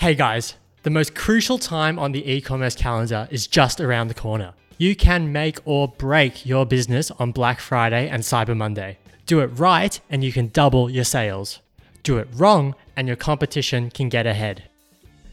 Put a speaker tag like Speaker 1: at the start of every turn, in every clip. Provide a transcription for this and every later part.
Speaker 1: Hey guys, the most crucial time on the e commerce calendar is just around the corner. You can make or break your business on Black Friday and Cyber Monday. Do it right and you can double your sales. Do it wrong and your competition can get ahead.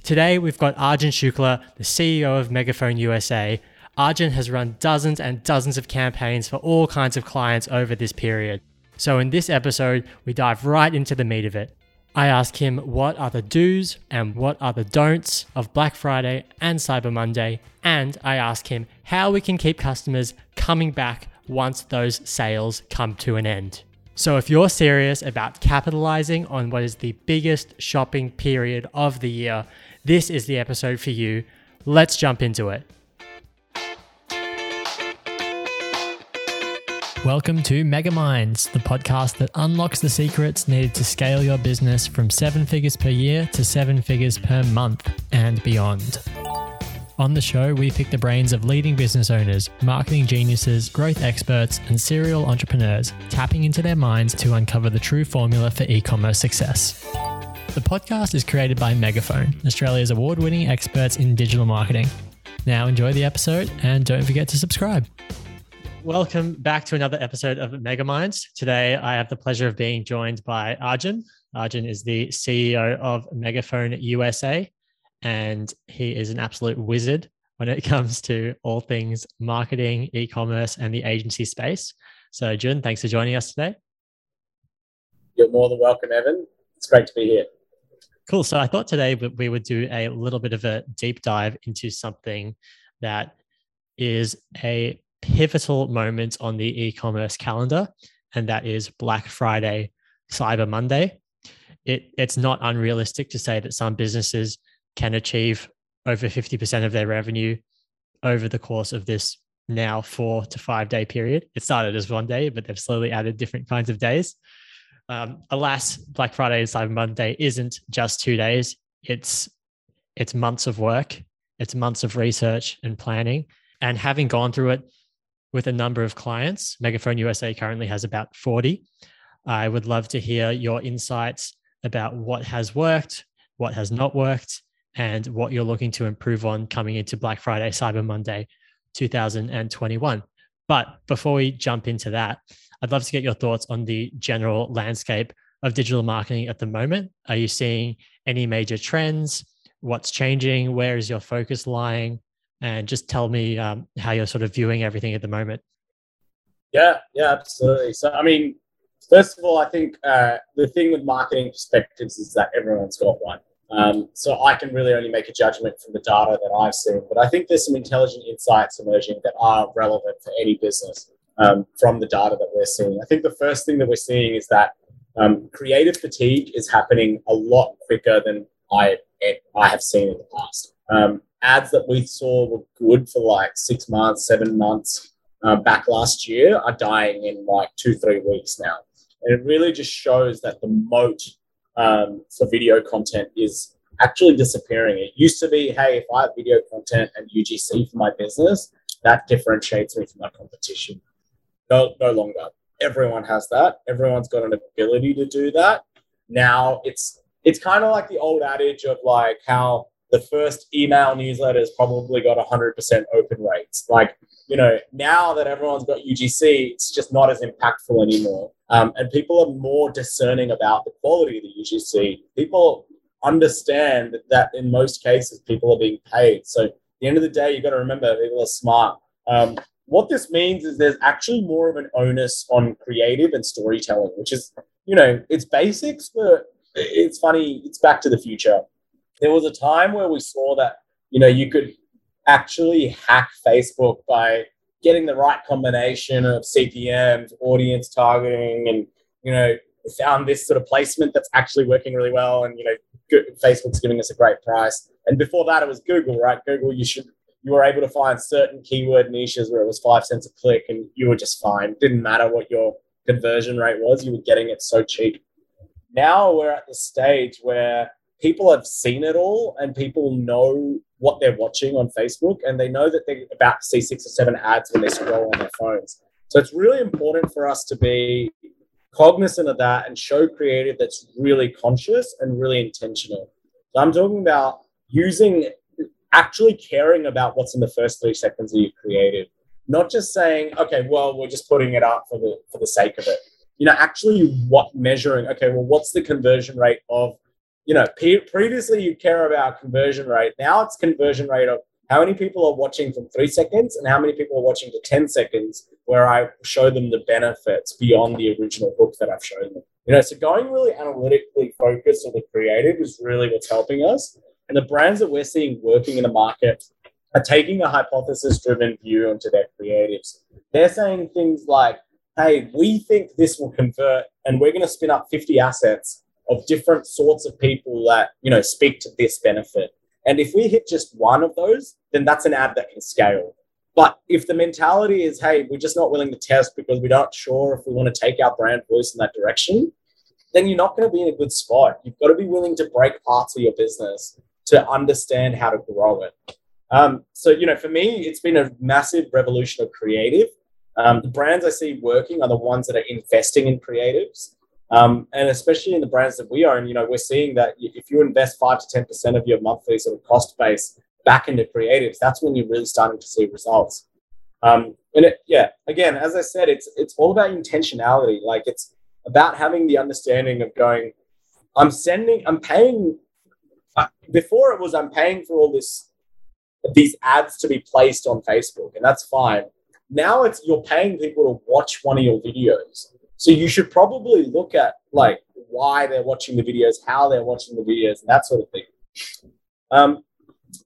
Speaker 1: Today we've got Arjun Shukla, the CEO of Megaphone USA. Arjun has run dozens and dozens of campaigns for all kinds of clients over this period. So in this episode, we dive right into the meat of it. I ask him what are the do's and what are the don'ts of Black Friday and Cyber Monday, and I ask him how we can keep customers coming back once those sales come to an end. So, if you're serious about capitalizing on what is the biggest shopping period of the year, this is the episode for you. Let's jump into it. Welcome to Mega Minds, the podcast that unlocks the secrets needed to scale your business from seven figures per year to seven figures per month and beyond. On the show, we pick the brains of leading business owners, marketing geniuses, growth experts, and serial entrepreneurs, tapping into their minds to uncover the true formula for e commerce success. The podcast is created by Megaphone, Australia's award winning experts in digital marketing. Now, enjoy the episode and don't forget to subscribe. Welcome back to another episode of Megaminds. Today, I have the pleasure of being joined by Arjun. Arjun is the CEO of Megaphone USA, and he is an absolute wizard when it comes to all things marketing, e commerce, and the agency space. So, Jun, thanks for joining us today.
Speaker 2: You're more than welcome, Evan. It's great to be here.
Speaker 1: Cool. So, I thought today we would do a little bit of a deep dive into something that is a pivotal moment on the e commerce calendar, and that is Black Friday, Cyber Monday. It, it's not unrealistic to say that some businesses can achieve over 50% of their revenue over the course of this now four to five day period. It started as one day, but they've slowly added different kinds of days. Um, alas, Black Friday and Cyber Monday isn't just two days. It's it's months of work. It's months of research and planning. And having gone through it, with a number of clients. Megaphone USA currently has about 40. I would love to hear your insights about what has worked, what has not worked, and what you're looking to improve on coming into Black Friday, Cyber Monday 2021. But before we jump into that, I'd love to get your thoughts on the general landscape of digital marketing at the moment. Are you seeing any major trends? What's changing? Where is your focus lying? And just tell me um, how you're sort of viewing everything at the moment.
Speaker 2: Yeah, yeah, absolutely. So, I mean, first of all, I think uh, the thing with marketing perspectives is that everyone's got one. Um, so I can really only make a judgment from the data that I've seen. But I think there's some intelligent insights emerging that are relevant for any business um, from the data that we're seeing. I think the first thing that we're seeing is that um, creative fatigue is happening a lot quicker than I I have seen in the past. Um, ads that we saw were good for like six months, seven months uh, back last year are dying in like two, three weeks now. And it really just shows that the moat um, for video content is actually disappearing. It used to be, hey, if I have video content and UGC for my business, that differentiates me from my competition. No, no longer. Everyone has that. Everyone's got an ability to do that. Now it's it's kind of like the old adage of like how the first email newsletter has probably got 100% open rates. Like, you know, now that everyone's got UGC, it's just not as impactful anymore. Um, and people are more discerning about the quality of the UGC. People understand that in most cases, people are being paid. So at the end of the day, you've got to remember people are smart. Um, what this means is there's actually more of an onus on creative and storytelling, which is, you know, it's basics, but it's funny. It's back to the future there was a time where we saw that you know you could actually hack Facebook by getting the right combination of CPMs, audience targeting, and you know found this sort of placement that's actually working really well, and you know Facebook's giving us a great price. And before that, it was Google, right? Google, you should you were able to find certain keyword niches where it was five cents a click, and you were just fine. Didn't matter what your conversion rate was; you were getting it so cheap. Now we're at the stage where people have seen it all and people know what they're watching on Facebook and they know that they're about to see six or seven ads when they scroll on their phones. So it's really important for us to be cognizant of that and show creative that's really conscious and really intentional. So I'm talking about using, actually caring about what's in the first three seconds of your creative, not just saying, okay, well, we're just putting it up for the for the sake of it. You know, actually, what measuring? Okay, well, what's the conversion rate of? You know, previously you care about conversion rate. Now it's conversion rate of how many people are watching from three seconds and how many people are watching to 10 seconds where I show them the benefits beyond the original hook that I've shown them. You know, so going really analytically focused on the creative is really what's helping us. And the brands that we're seeing working in the market are taking a hypothesis driven view onto their creatives. They're saying things like, hey, we think this will convert and we're going to spin up 50 assets of different sorts of people that, you know, speak to this benefit. And if we hit just one of those, then that's an ad that can scale. But if the mentality is, hey, we're just not willing to test because we're not sure if we want to take our brand voice in that direction, then you're not going to be in a good spot. You've got to be willing to break parts of your business to understand how to grow it. Um, so, you know, for me, it's been a massive revolution of creative. Um, the brands I see working are the ones that are investing in creatives. Um, and especially in the brands that we own, you know, we're seeing that if you invest five to 10% of your monthly sort of cost base back into creatives, that's when you're really starting to see results. Um, and it, yeah, again, as I said, it's it's all about intentionality. Like it's about having the understanding of going, I'm sending, I'm paying. Uh, before it was, I'm paying for all this, these ads to be placed on Facebook, and that's fine. Now it's you're paying people to watch one of your videos. So you should probably look at like why they're watching the videos, how they're watching the videos, and that sort of thing. Um,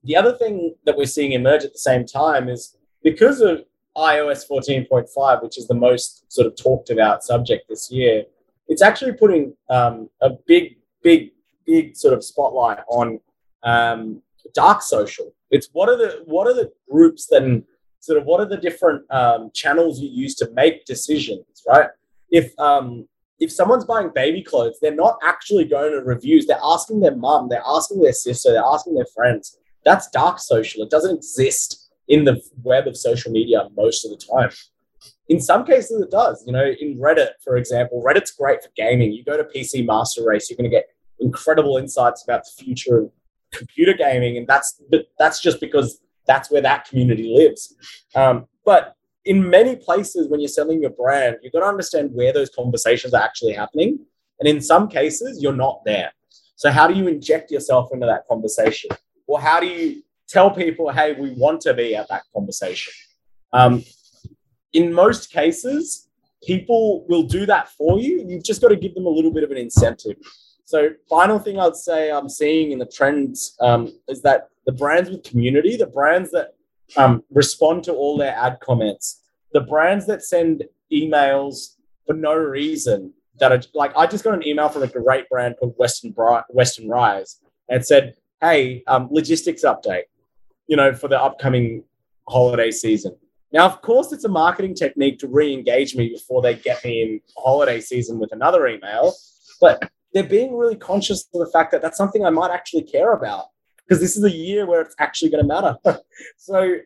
Speaker 2: the other thing that we're seeing emerge at the same time is because of iOS 14.5, which is the most sort of talked about subject this year, it's actually putting um, a big, big, big sort of spotlight on um, dark social. It's what are the what are the groups then sort of what are the different um, channels you use to make decisions, right? If um, if someone's buying baby clothes, they're not actually going to reviews. They're asking their mum, they're asking their sister, they're asking their friends. That's dark social. It doesn't exist in the web of social media most of the time. In some cases, it does. You know, in Reddit, for example, Reddit's great for gaming. You go to PC Master Race, you're going to get incredible insights about the future of computer gaming, and that's but that's just because that's where that community lives. Um, but in many places, when you're selling your brand, you've got to understand where those conversations are actually happening, and in some cases, you're not there. So, how do you inject yourself into that conversation? Or how do you tell people, hey, we want to be at that conversation? Um, in most cases, people will do that for you. You've just got to give them a little bit of an incentive. So, final thing I'd say I'm seeing in the trends um, is that the brands with community, the brands that um, respond to all their ad comments, the brands that send emails for no reason that are like, I just got an email from a great brand called Western Bri- Western Rise and said, "Hey, um, logistics update, you know, for the upcoming holiday season." Now, of course, it's a marketing technique to re-engage me before they get me in holiday season with another email, but they're being really conscious of the fact that that's something I might actually care about because this is a year where it's actually going to matter. so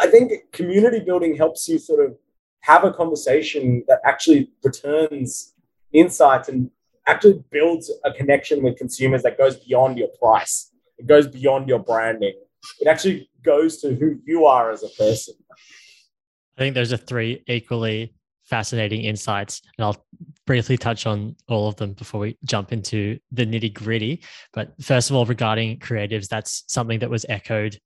Speaker 2: I think community building helps you sort of have a conversation that actually returns insights and actually builds a connection with consumers that goes beyond your price. It goes beyond your branding. It actually goes to who you are as a person.
Speaker 1: I think those are three equally fascinating insights, and I'll briefly touch on all of them before we jump into the nitty gritty. But first of all, regarding creatives, that's something that was echoed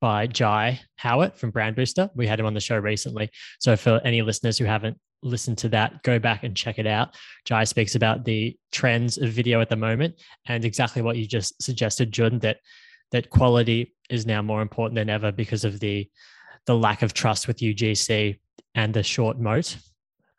Speaker 1: by Jai Howard from Brand Booster. We had him on the show recently. So for any listeners who haven't listened to that, go back and check it out. Jai speaks about the trends of video at the moment and exactly what you just suggested, Jun, that that quality is now more important than ever because of the the lack of trust with UGC and the short moat.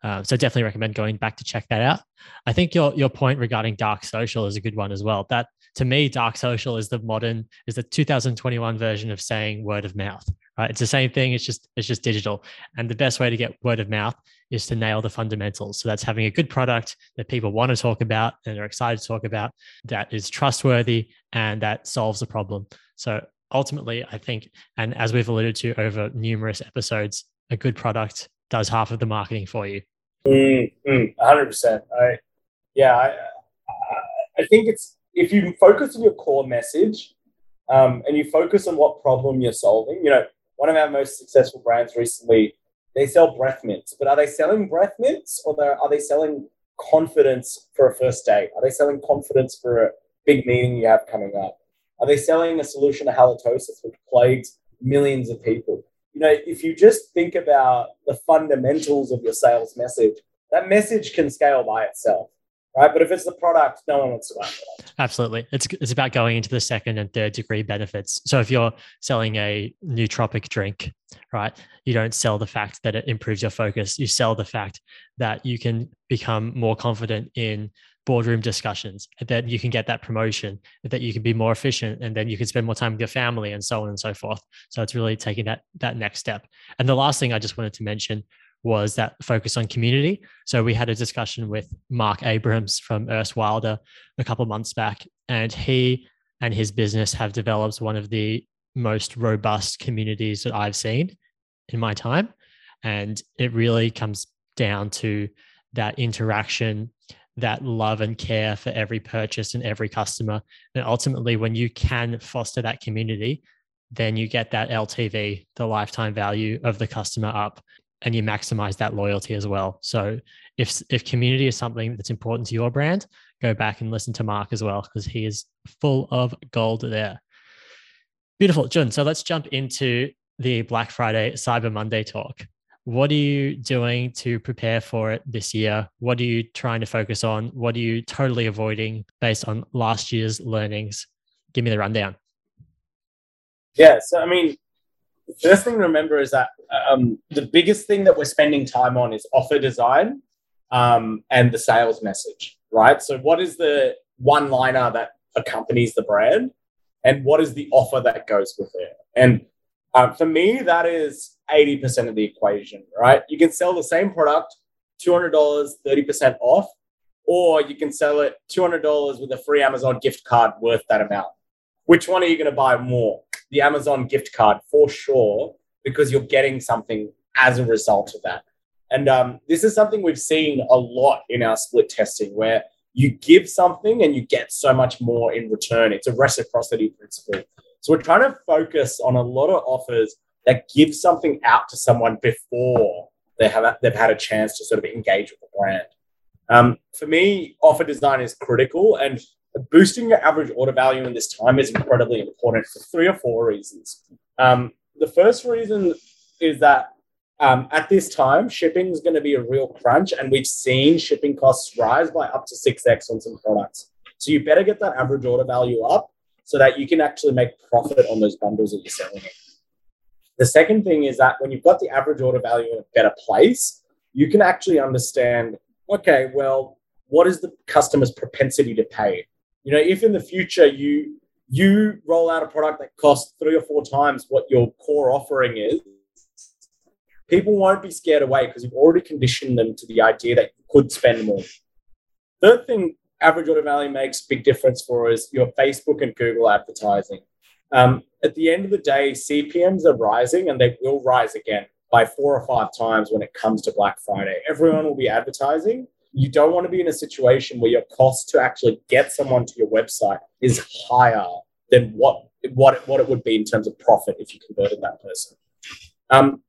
Speaker 1: Uh, so definitely recommend going back to check that out. I think your your point regarding dark social is a good one as well. That to me, dark social is the modern, is the 2021 version of saying word of mouth. Right? It's the same thing. It's just it's just digital. And the best way to get word of mouth is to nail the fundamentals. So that's having a good product that people want to talk about and are excited to talk about, that is trustworthy and that solves a problem. So ultimately, I think, and as we've alluded to over numerous episodes, a good product does half of the marketing for you.
Speaker 2: Mm, mm, 100%. I, yeah, I, I think it's if you focus on your core message um, and you focus on what problem you're solving, you know, one of our most successful brands recently, they sell breath mints, but are they selling breath mints or are they selling confidence for a first date? Are they selling confidence for a big meeting you have coming up? Are they selling a solution to halitosis, which plagues millions of people? You know, if you just think about the fundamentals of your sales message, that message can scale by itself right? But if it's the product, no one wants to buy it.
Speaker 1: Absolutely. It's, it's about going into the second and third degree benefits. So if you're selling a nootropic drink, right, you don't sell the fact that it improves your focus. You sell the fact that you can become more confident in boardroom discussions, that you can get that promotion, that you can be more efficient, and then you can spend more time with your family and so on and so forth. So it's really taking that that next step. And the last thing I just wanted to mention was that focus on community. So we had a discussion with Mark Abrams from Earthwilder a couple months back, and he and his business have developed one of the most robust communities that I've seen in my time. And it really comes down to that interaction, that love and care for every purchase and every customer. And ultimately, when you can foster that community, then you get that LTV, the lifetime value of the customer up and you maximize that loyalty as well. So if if community is something that's important to your brand, go back and listen to Mark as well because he is full of gold there. Beautiful, Jun. So let's jump into the Black Friday Cyber Monday talk. What are you doing to prepare for it this year? What are you trying to focus on? What are you totally avoiding based on last year's learnings? Give me the rundown.
Speaker 2: Yeah, so I mean, first thing to remember is that um, the biggest thing that we're spending time on is offer design um, and the sales message, right? So, what is the one liner that accompanies the brand, and what is the offer that goes with it? And uh, for me, that is 80% of the equation, right? You can sell the same product, $200, 30% off, or you can sell it $200 with a free Amazon gift card worth that amount. Which one are you going to buy more? The Amazon gift card for sure, because you're getting something as a result of that. And um, this is something we've seen a lot in our split testing where you give something and you get so much more in return. It's a reciprocity principle. So we're trying to focus on a lot of offers that give something out to someone before they have they've had a chance to sort of engage with the brand. Um, for me, offer design is critical, and boosting your average order value in this time is incredibly important for three or four reasons. Um, the first reason is that um, at this time, shipping is going to be a real crunch, and we've seen shipping costs rise by up to 6x on some products. So you better get that average order value up so that you can actually make profit on those bundles that you're selling. The second thing is that when you've got the average order value in a better place, you can actually understand okay, well, what is the customer's propensity to pay? You know, if in the future you you roll out a product that costs three or four times what your core offering is, people won't be scared away because you've already conditioned them to the idea that you could spend more. Third thing, average order value makes big difference for is your Facebook and Google advertising. Um, at the end of the day, CPMs are rising and they will rise again by four or five times when it comes to Black Friday. Everyone will be advertising you don't want to be in a situation where your cost to actually get someone to your website is higher than what what what it would be in terms of profit if you converted that person. Um,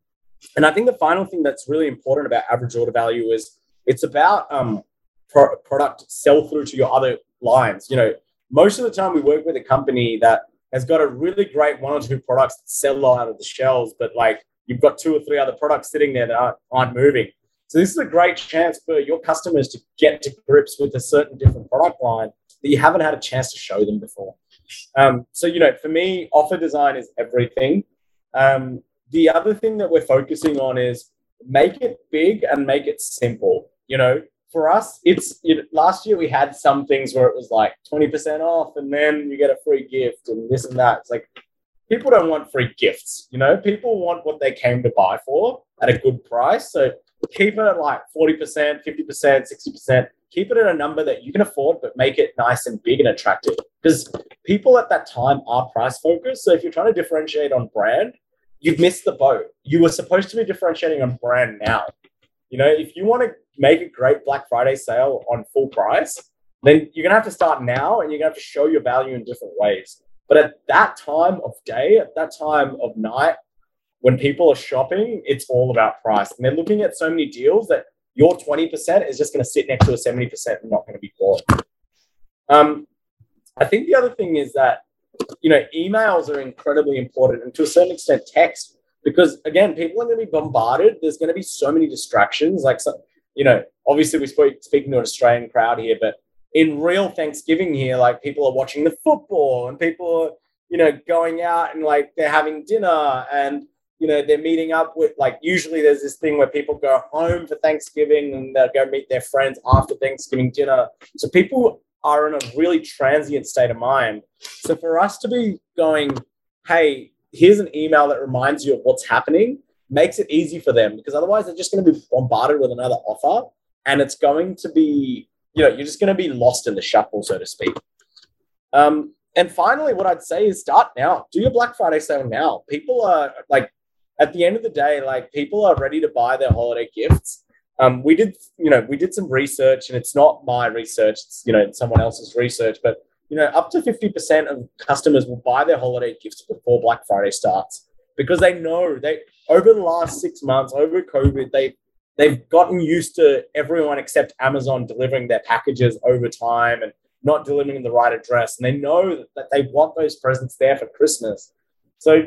Speaker 2: and I think the final thing that's really important about average order value is it's about um, pro- product sell through to your other lines. You know, most of the time we work with a company that has got a really great one or two products that sell out of the shelves, but like you've got two or three other products sitting there that aren't, aren't moving. So this is a great chance for your customers to get to grips with a certain different product line that you haven't had a chance to show them before. Um, so you know, for me, offer design is everything. Um, the other thing that we're focusing on is make it big and make it simple. You know, for us, it's you know, last year we had some things where it was like 20% off and then you get a free gift and this and that. It's like people don't want free gifts, you know, people want what they came to buy for at a good price. So keep it at like 40%, 50%, 60%. Keep it at a number that you can afford, but make it nice and big and attractive. Because people at that time are price focused. So if you're trying to differentiate on brand, you've missed the boat. You were supposed to be differentiating on brand now. You know, if you want to make a great Black Friday sale on full price, then you're gonna have to start now and you're gonna have to show your value in different ways. But at that time of day, at that time of night, when people are shopping, it's all about price. And they're looking at so many deals that your 20% is just going to sit next to a 70% and not going to be bought. Um, I think the other thing is that, you know, emails are incredibly important and to a certain extent text, because again, people are going to be bombarded. There's going to be so many distractions. Like, so, you know, obviously we speak speaking to an Australian crowd here, but in real Thanksgiving here, like people are watching the football and people are, you know, going out and like they're having dinner and you know, they're meeting up with like usually there's this thing where people go home for Thanksgiving and they'll go meet their friends after Thanksgiving dinner. So people are in a really transient state of mind. So for us to be going, hey, here's an email that reminds you of what's happening, makes it easy for them because otherwise they're just going to be bombarded with another offer and it's going to be, you know, you're just going to be lost in the shuffle, so to speak. Um, and finally, what I'd say is start now. Do your Black Friday sale now. People are like at the end of the day, like people are ready to buy their holiday gifts. Um, we did, you know, we did some research, and it's not my research; it's you know someone else's research. But you know, up to fifty percent of customers will buy their holiday gifts before Black Friday starts because they know they over the last six months, over COVID, they they've gotten used to everyone except Amazon delivering their packages over time and not delivering the right address, and they know that they want those presents there for Christmas. So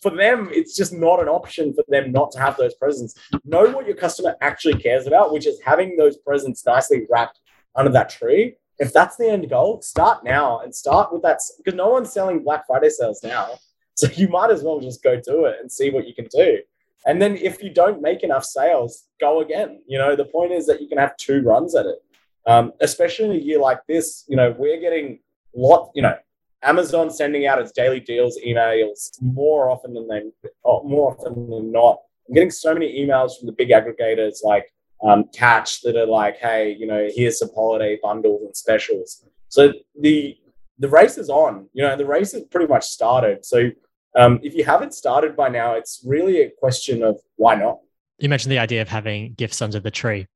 Speaker 2: for them, it's just not an option for them not to have those presents. Know what your customer actually cares about, which is having those presents nicely wrapped under that tree. If that's the end goal, start now and start with that because no one's selling Black Friday sales now. So you might as well just go do it and see what you can do. And then if you don't make enough sales, go again. You know, the point is that you can have two runs at it. Um, especially in a year like this, you know, we're getting lot, you know, Amazon sending out its daily deals emails more often than they oh, more often than not. I'm getting so many emails from the big aggregators like um, Catch that are like, "Hey, you know, here's some holiday bundles and specials." So the the race is on. You know, the race has pretty much started. So um, if you haven't started by now, it's really a question of why not.
Speaker 1: You mentioned the idea of having gifts under the tree,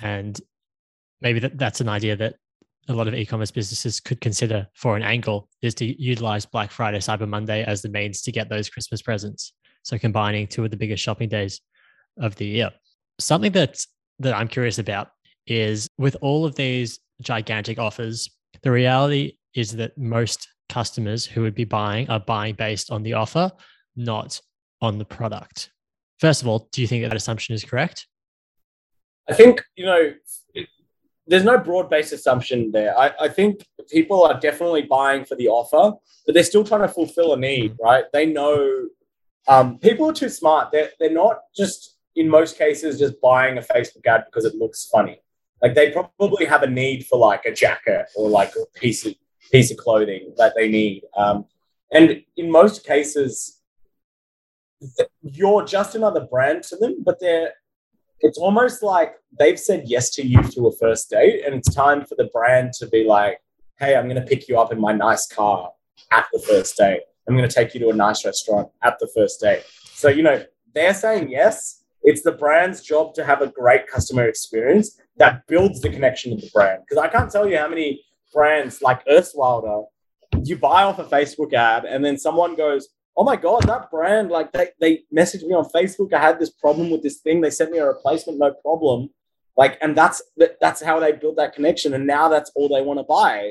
Speaker 1: and maybe that, that's an idea that a lot of e-commerce businesses could consider for an angle is to utilize Black Friday, Cyber Monday as the means to get those Christmas presents. So combining two of the biggest shopping days of the year. Something that that I'm curious about is with all of these gigantic offers, the reality is that most customers who would be buying are buying based on the offer, not on the product. First of all, do you think that, that assumption is correct?
Speaker 2: I think, you know, there's no broad based assumption there. I, I think people are definitely buying for the offer, but they're still trying to fulfill a need, right? They know um, people are too smart. They're, they're not just, in most cases, just buying a Facebook ad because it looks funny. Like they probably have a need for like a jacket or like a piece of piece of clothing that they need. Um, and in most cases, you're just another brand to them, but they're it's almost like they've said yes to you through a first date, and it's time for the brand to be like, hey, I'm going to pick you up in my nice car at the first date. I'm going to take you to a nice restaurant at the first date. So, you know, they're saying yes. It's the brand's job to have a great customer experience that builds the connection with the brand. Because I can't tell you how many brands like Earthwilder, you buy off a Facebook ad and then someone goes, oh my god, that brand, like they, they messaged me on Facebook. I had this problem with this thing. They sent me a replacement, no problem. Like, and that's that's how they built that connection. And now that's all they want to buy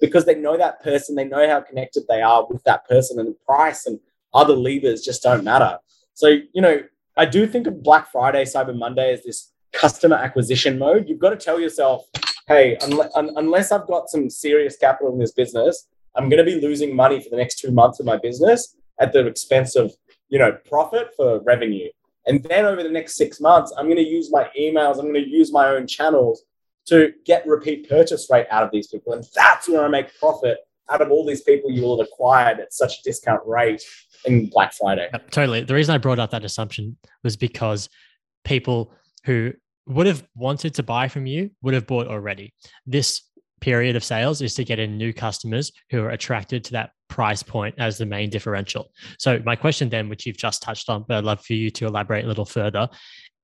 Speaker 2: because they know that person, they know how connected they are with that person, and the price and other levers just don't matter. So, you know, I do think of Black Friday, Cyber Monday as this customer acquisition mode. You've got to tell yourself, hey, un- un- unless I've got some serious capital in this business, I'm going to be losing money for the next two months of my business at the expense of you know profit for revenue. And then over the next six months i'm going to use my emails i'm going to use my own channels to get repeat purchase rate out of these people. And that's where i make profit out of all these people you will have acquired at such a discount rate in black friday.
Speaker 1: Totally. The reason i brought up that assumption was because people who would have wanted to buy from you would have bought already this period of sales is to get in new customers who are attracted to that price point as the main differential. So, my question then, which you've just touched on, but I'd love for you to elaborate a little further,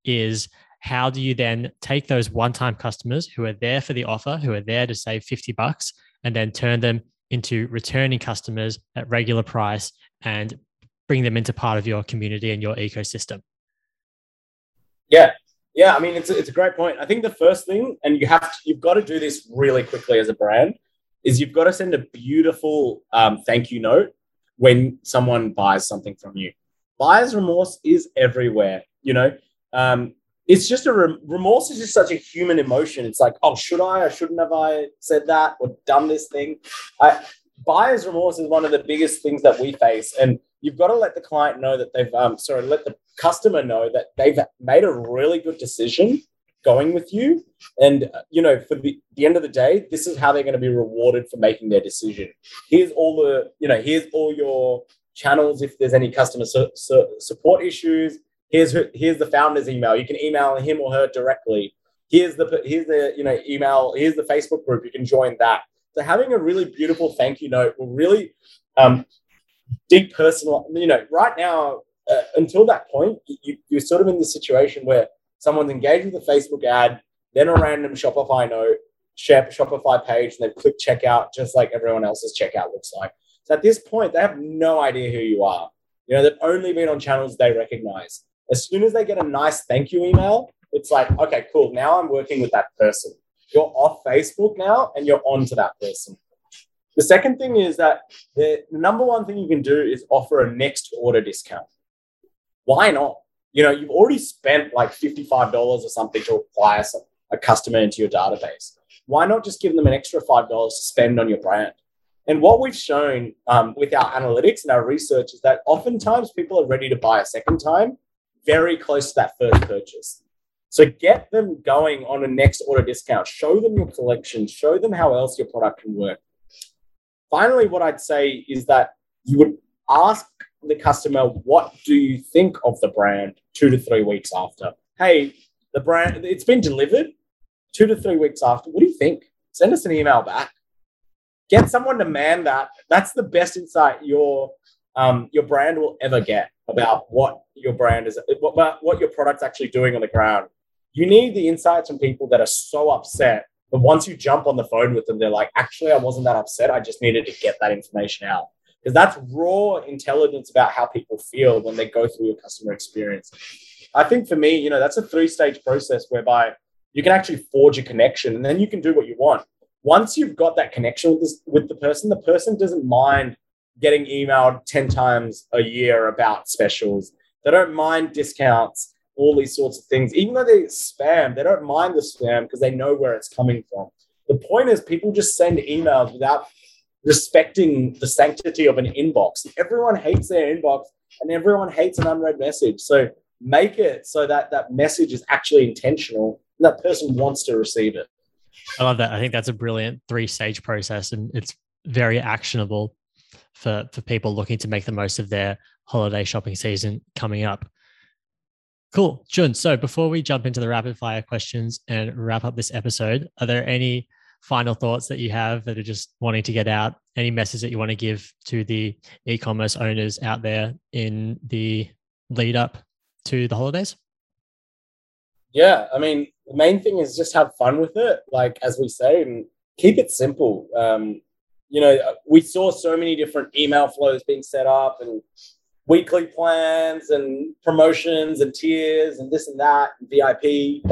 Speaker 1: is how do you then take those one-time customers who are there for the offer, who are there to save 50 bucks, and then turn them into returning customers at regular price and bring them into part of your community and your ecosystem?
Speaker 2: Yeah, yeah. I mean, it's a, it's a great point. I think the first thing, and you have to, you've got to do this really quickly as a brand, is you've got to send a beautiful um, thank you note when someone buys something from you. Buyer's remorse is everywhere. You know, um, it's just a rem- remorse is just such a human emotion. It's like, oh, should I or shouldn't have I said that or done this thing? I, buyer's remorse is one of the biggest things that we face, and you've got to let the client know that they've, um, sorry, let the customer know that they've made a really good decision going with you. And, uh, you know, for the, the end of the day, this is how they're going to be rewarded for making their decision. Here's all the, you know, here's all your channels if there's any customer su- su- support issues Here's here's the founder's email. You can email him or her directly. Here's the here's the you know email. Here's the Facebook group. You can join that. So having a really beautiful thank you note will really um, deep personal. You know, right now uh, until that point, you, you're sort of in the situation where someone's engaged with a Facebook ad, then a random Shopify note, Shopify page, and they click checkout just like everyone else's checkout looks like. So at this point, they have no idea who you are. You know, they've only been on channels they recognize. As soon as they get a nice thank you email, it's like, okay, cool. Now I'm working with that person. You're off Facebook now and you're on to that person. The second thing is that the number one thing you can do is offer a next order discount. Why not? You know, you've already spent like $55 or something to acquire a customer into your database. Why not just give them an extra $5 to spend on your brand? And what we've shown um, with our analytics and our research is that oftentimes people are ready to buy a second time very close to that first purchase. So get them going on a next order discount. Show them your collection. Show them how else your product can work. Finally, what I'd say is that you would ask the customer, what do you think of the brand two to three weeks after? Hey, the brand, it's been delivered two to three weeks after. What do you think? Send us an email back. Get someone to man that. That's the best insight your um, your brand will ever get about what your brand is, what, what your product's actually doing on the ground. You need the insights from people that are so upset. But once you jump on the phone with them, they're like, actually, I wasn't that upset. I just needed to get that information out. Because that's raw intelligence about how people feel when they go through your customer experience. I think for me, you know, that's a three stage process whereby you can actually forge a connection and then you can do what you want. Once you've got that connection with, this, with the person, the person doesn't mind getting emailed 10 times a year about specials. They don't mind discounts, all these sorts of things. Even though they spam, they don't mind the spam because they know where it's coming from. The point is, people just send emails without respecting the sanctity of an inbox. Everyone hates their inbox and everyone hates an unread message. So make it so that that message is actually intentional and that person wants to receive it.
Speaker 1: I love that. I think that's a brilliant three stage process and it's very actionable for for people looking to make the most of their holiday shopping season coming up. Cool, Jun. So before we jump into the rapid fire questions and wrap up this episode, are there any final thoughts that you have that are just wanting to get out? Any message that you want to give to the e-commerce owners out there in the lead up to the holidays?
Speaker 2: Yeah, I mean, the main thing is just have fun with it, like as we say, and keep it simple. Um, you know, we saw so many different email flows being set up and weekly plans and promotions and tiers and this and that, and VIP.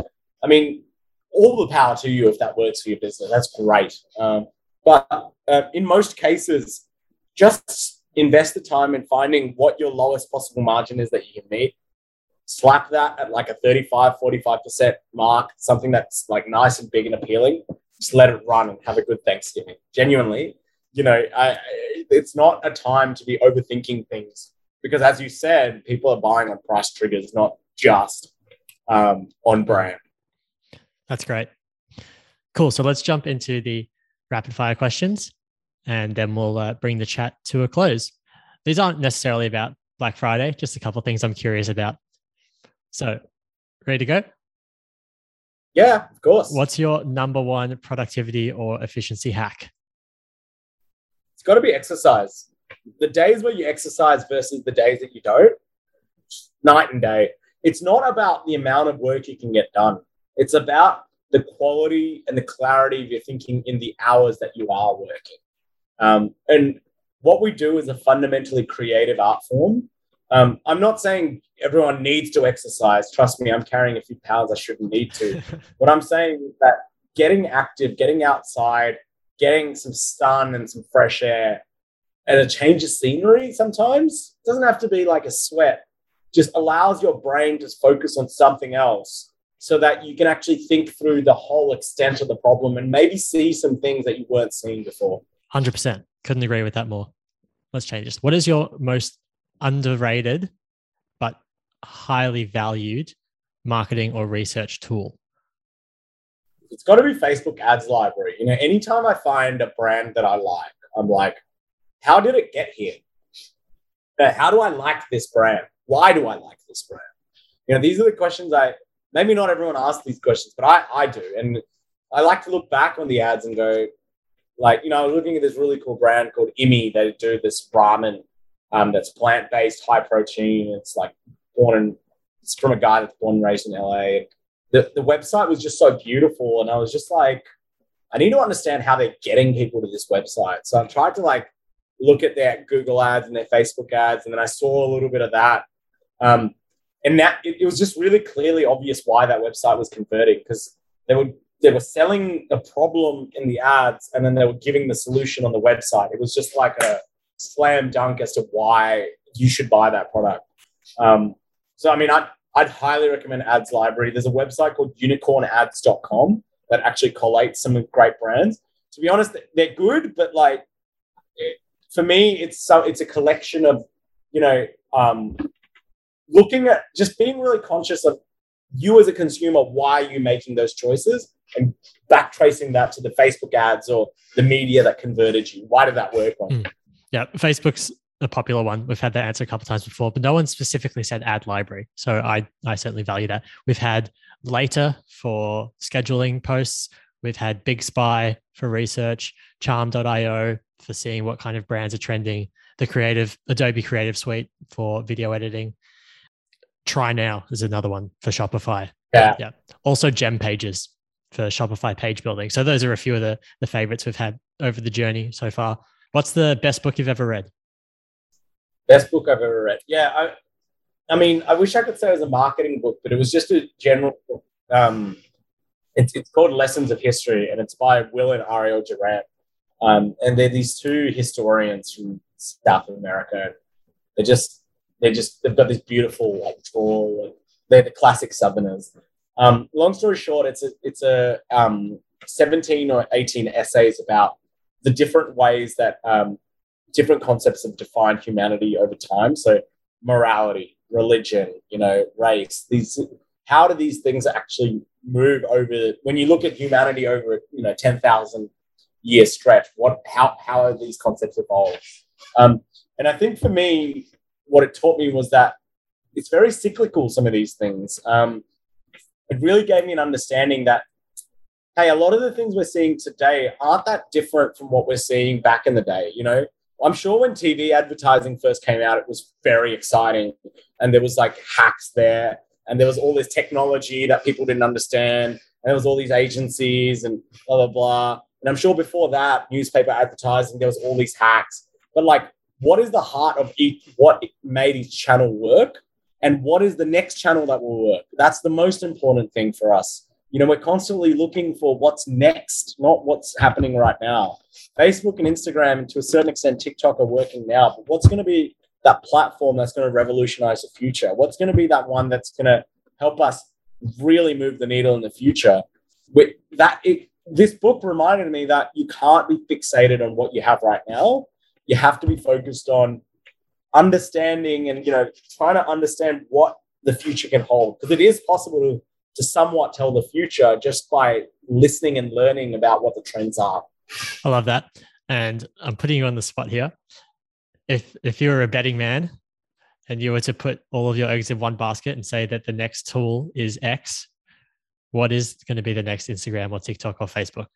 Speaker 2: I mean, all the power to you if that works for your business. That's great. Um, but uh, in most cases, just invest the time in finding what your lowest possible margin is that you can meet. Slap that at like a 35, 45% mark, something that's like nice and big and appealing. Just let it run and have a good Thanksgiving. Genuinely, you know, I, it's not a time to be overthinking things because, as you said, people are buying on price triggers, not just um, on brand.
Speaker 1: That's great. Cool. So let's jump into the rapid fire questions and then we'll uh, bring the chat to a close. These aren't necessarily about Black Friday, just a couple of things I'm curious about. So, ready to go?
Speaker 2: Yeah, of course.
Speaker 1: What's your number one productivity or efficiency hack?
Speaker 2: it's got to be exercise. The days where you exercise versus the days that you don't, night and day. it's not about the amount of work you can get done. It's about the quality and the clarity of your thinking in the hours that you are working. Um, and what we do is a fundamentally creative art form. Um, I'm not saying everyone needs to exercise. Trust me, I'm carrying a few pounds I shouldn't need to. what I'm saying is that getting active, getting outside, getting some sun and some fresh air, and a change of scenery sometimes doesn't have to be like a sweat, just allows your brain to focus on something else so that you can actually think through the whole extent of the problem and maybe see some things that you weren't seeing before.
Speaker 1: 100%. Couldn't agree with that more. Let's change this. What is your most underrated but highly valued marketing or research tool?
Speaker 2: It's got to be Facebook ads library. You know, anytime I find a brand that I like, I'm like, how did it get here? How do I like this brand? Why do I like this brand? You know, these are the questions I maybe not everyone asks these questions, but I, I do. And I like to look back on the ads and go, like, you know, I was looking at this really cool brand called immi. They do this ramen um, that's plant based, high protein. It's like born in, it's from a guy that's born and raised in LA. The, the website was just so beautiful. And I was just like, I need to understand how they're getting people to this website. So I tried to like look at their Google ads and their Facebook ads. And then I saw a little bit of that. Um, and that it, it was just really clearly obvious why that website was converting because they were they were selling a problem in the ads and then they were giving the solution on the website. It was just like a slam dunk as to why you should buy that product. Um, so, I mean, I'd, I'd highly recommend Ads Library. There's a website called unicornads.com that actually collates some great brands. To be honest, they're good, but like for me, it's so it's a collection of you know um, looking at just being really conscious of you as a consumer, why are you making those choices? And backtracing that to the Facebook ads or the media that converted you. Why did that work? on? Mm.
Speaker 1: Yeah, Facebook's a popular one. We've had that answer a couple times before, but no one specifically said ad library. So I, I certainly value that. We've had Later for scheduling posts. We've had Big Spy for research, Charm.io for seeing what kind of brands are trending, the creative Adobe Creative Suite for video editing, Try Now is another one for Shopify.
Speaker 2: Yeah.
Speaker 1: Yeah. Also Gem Pages for Shopify page building. So those are a few of the, the favorites we've had over the journey so far. What's the best book you've ever read?
Speaker 2: Best book I've ever read. Yeah. I, I mean, I wish I could say it was a marketing book, but it was just a general book. Um, it's, it's called Lessons of History, and it's by Will and Ariel Durant. Um, and they're these two historians from South America. They're just they just they've got this beautiful like tall. They're the classic Southerners. Um, long story short, it's a it's a um, 17 or 18 essays about the different ways that um, different concepts have defined humanity over time. So morality, religion, you know, race. These how do these things actually move over when you look at humanity over a you know 10,000 year stretch? What how how are these concepts evolved? Um, and I think for me, what it taught me was that it's very cyclical, some of these things. Um, it really gave me an understanding that, hey, a lot of the things we're seeing today aren't that different from what we're seeing back in the day. You know, I'm sure when TV advertising first came out, it was very exciting and there was like hacks there and there was all this technology that people didn't understand. And there was all these agencies and blah, blah, blah. And I'm sure before that, newspaper advertising, there was all these hacks. But like what is the heart of each what made each channel work? And what is the next channel that will work? That's the most important thing for us. You know we're constantly looking for what's next not what's happening right now. Facebook and instagram and to a certain extent tiktok are working now but what's going to be that platform that's going to revolutionize the future? What's going to be that one that's going to help us really move the needle in the future? With that it, this book reminded me that you can't be fixated on what you have right now you have to be focused on understanding and you know trying to understand what the future can hold. Because it is possible to, to somewhat tell the future just by listening and learning about what the trends are.
Speaker 1: I love that. And i'm putting you on the spot here. If if you're a betting man and you were to put all of your eggs in one basket and say that the next tool is x what is going to be the next instagram or tiktok or facebook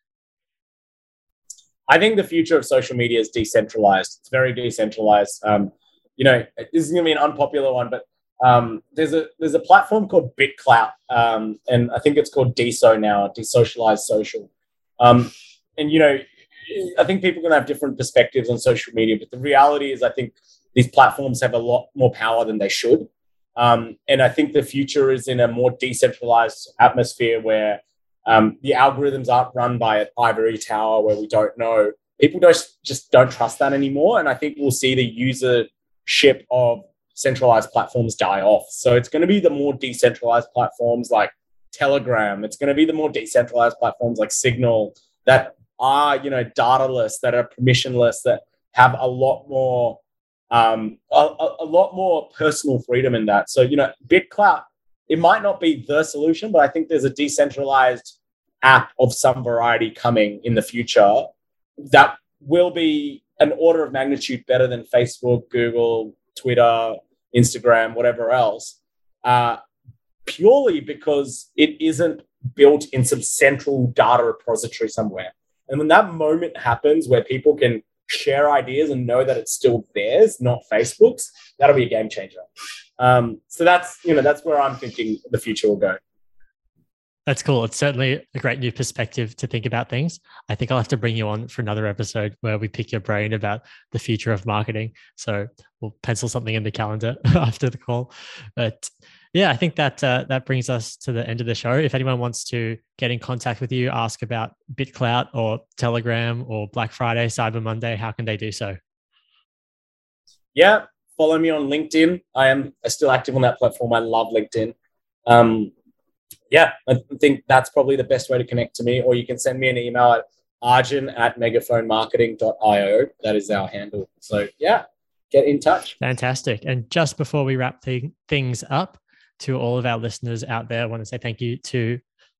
Speaker 2: I think the future of social media is decentralized. It's very decentralized. Um, you know, this is going to be an unpopular one, but um, there's a there's a platform called BitClout, um, and I think it's called DeSo now, Desocialized Social. Um, and you know, I think people can have different perspectives on social media, but the reality is, I think these platforms have a lot more power than they should. Um, and I think the future is in a more decentralized atmosphere where um, the algorithms aren't run by an ivory tower where we don't know. People don't just don't trust that anymore, and I think we'll see the usership of centralized platforms die off. So it's going to be the more decentralized platforms like Telegram. It's going to be the more decentralized platforms like Signal that are you know dataless, that are permissionless, that have a lot more um, a, a, lot more personal freedom in that. So you know, BitClout it might not be the solution, but I think there's a decentralized app of some variety coming in the future that will be an order of magnitude better than Facebook, Google, Twitter, Instagram, whatever else, uh, purely because it isn't built in some central data repository somewhere. And when that moment happens where people can share ideas and know that it's still theirs, not Facebook's, that'll be a game changer. Um, so that's you know that's where I'm thinking the future will go.
Speaker 1: That's cool. It's certainly a great new perspective to think about things. I think I'll have to bring you on for another episode where we pick your brain about the future of marketing. So we'll pencil something in the calendar after the call. But yeah, I think that uh, that brings us to the end of the show. If anyone wants to get in contact with you, ask about BitClout or Telegram or Black Friday, Cyber Monday, how can they do so?
Speaker 2: Yeah, follow me on LinkedIn. I am still active on that platform. I love LinkedIn. Um, yeah, I think that's probably the best way to connect to me. Or you can send me an email at arjun at megaphonemarketing.io. That is our handle. So yeah, get in touch.
Speaker 1: Fantastic. And just before we wrap th- things up, to all of our listeners out there, I want to say thank you to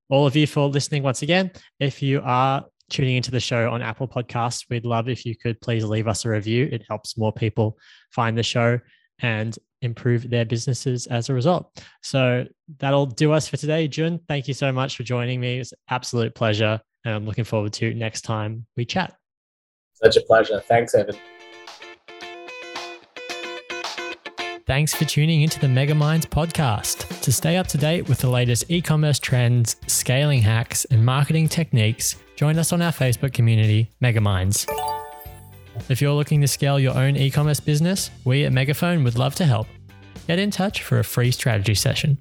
Speaker 1: all of you for listening once again. If you are tuning into the show on Apple Podcasts, we'd love if you could please leave us a review. It helps more people find the show. And improve their businesses as a result. So that'll do us for today. Jun, thank you so much for joining me. It's absolute pleasure. And I'm looking forward to next time we chat.
Speaker 2: Such a pleasure. Thanks, Evan.
Speaker 1: Thanks for tuning into the Megaminds podcast. To stay up to date with the latest e commerce trends, scaling hacks, and marketing techniques, join us on our Facebook community, Megaminds. If you're looking to scale your own e commerce business, we at Megaphone would love to help. Get in touch for a free strategy session.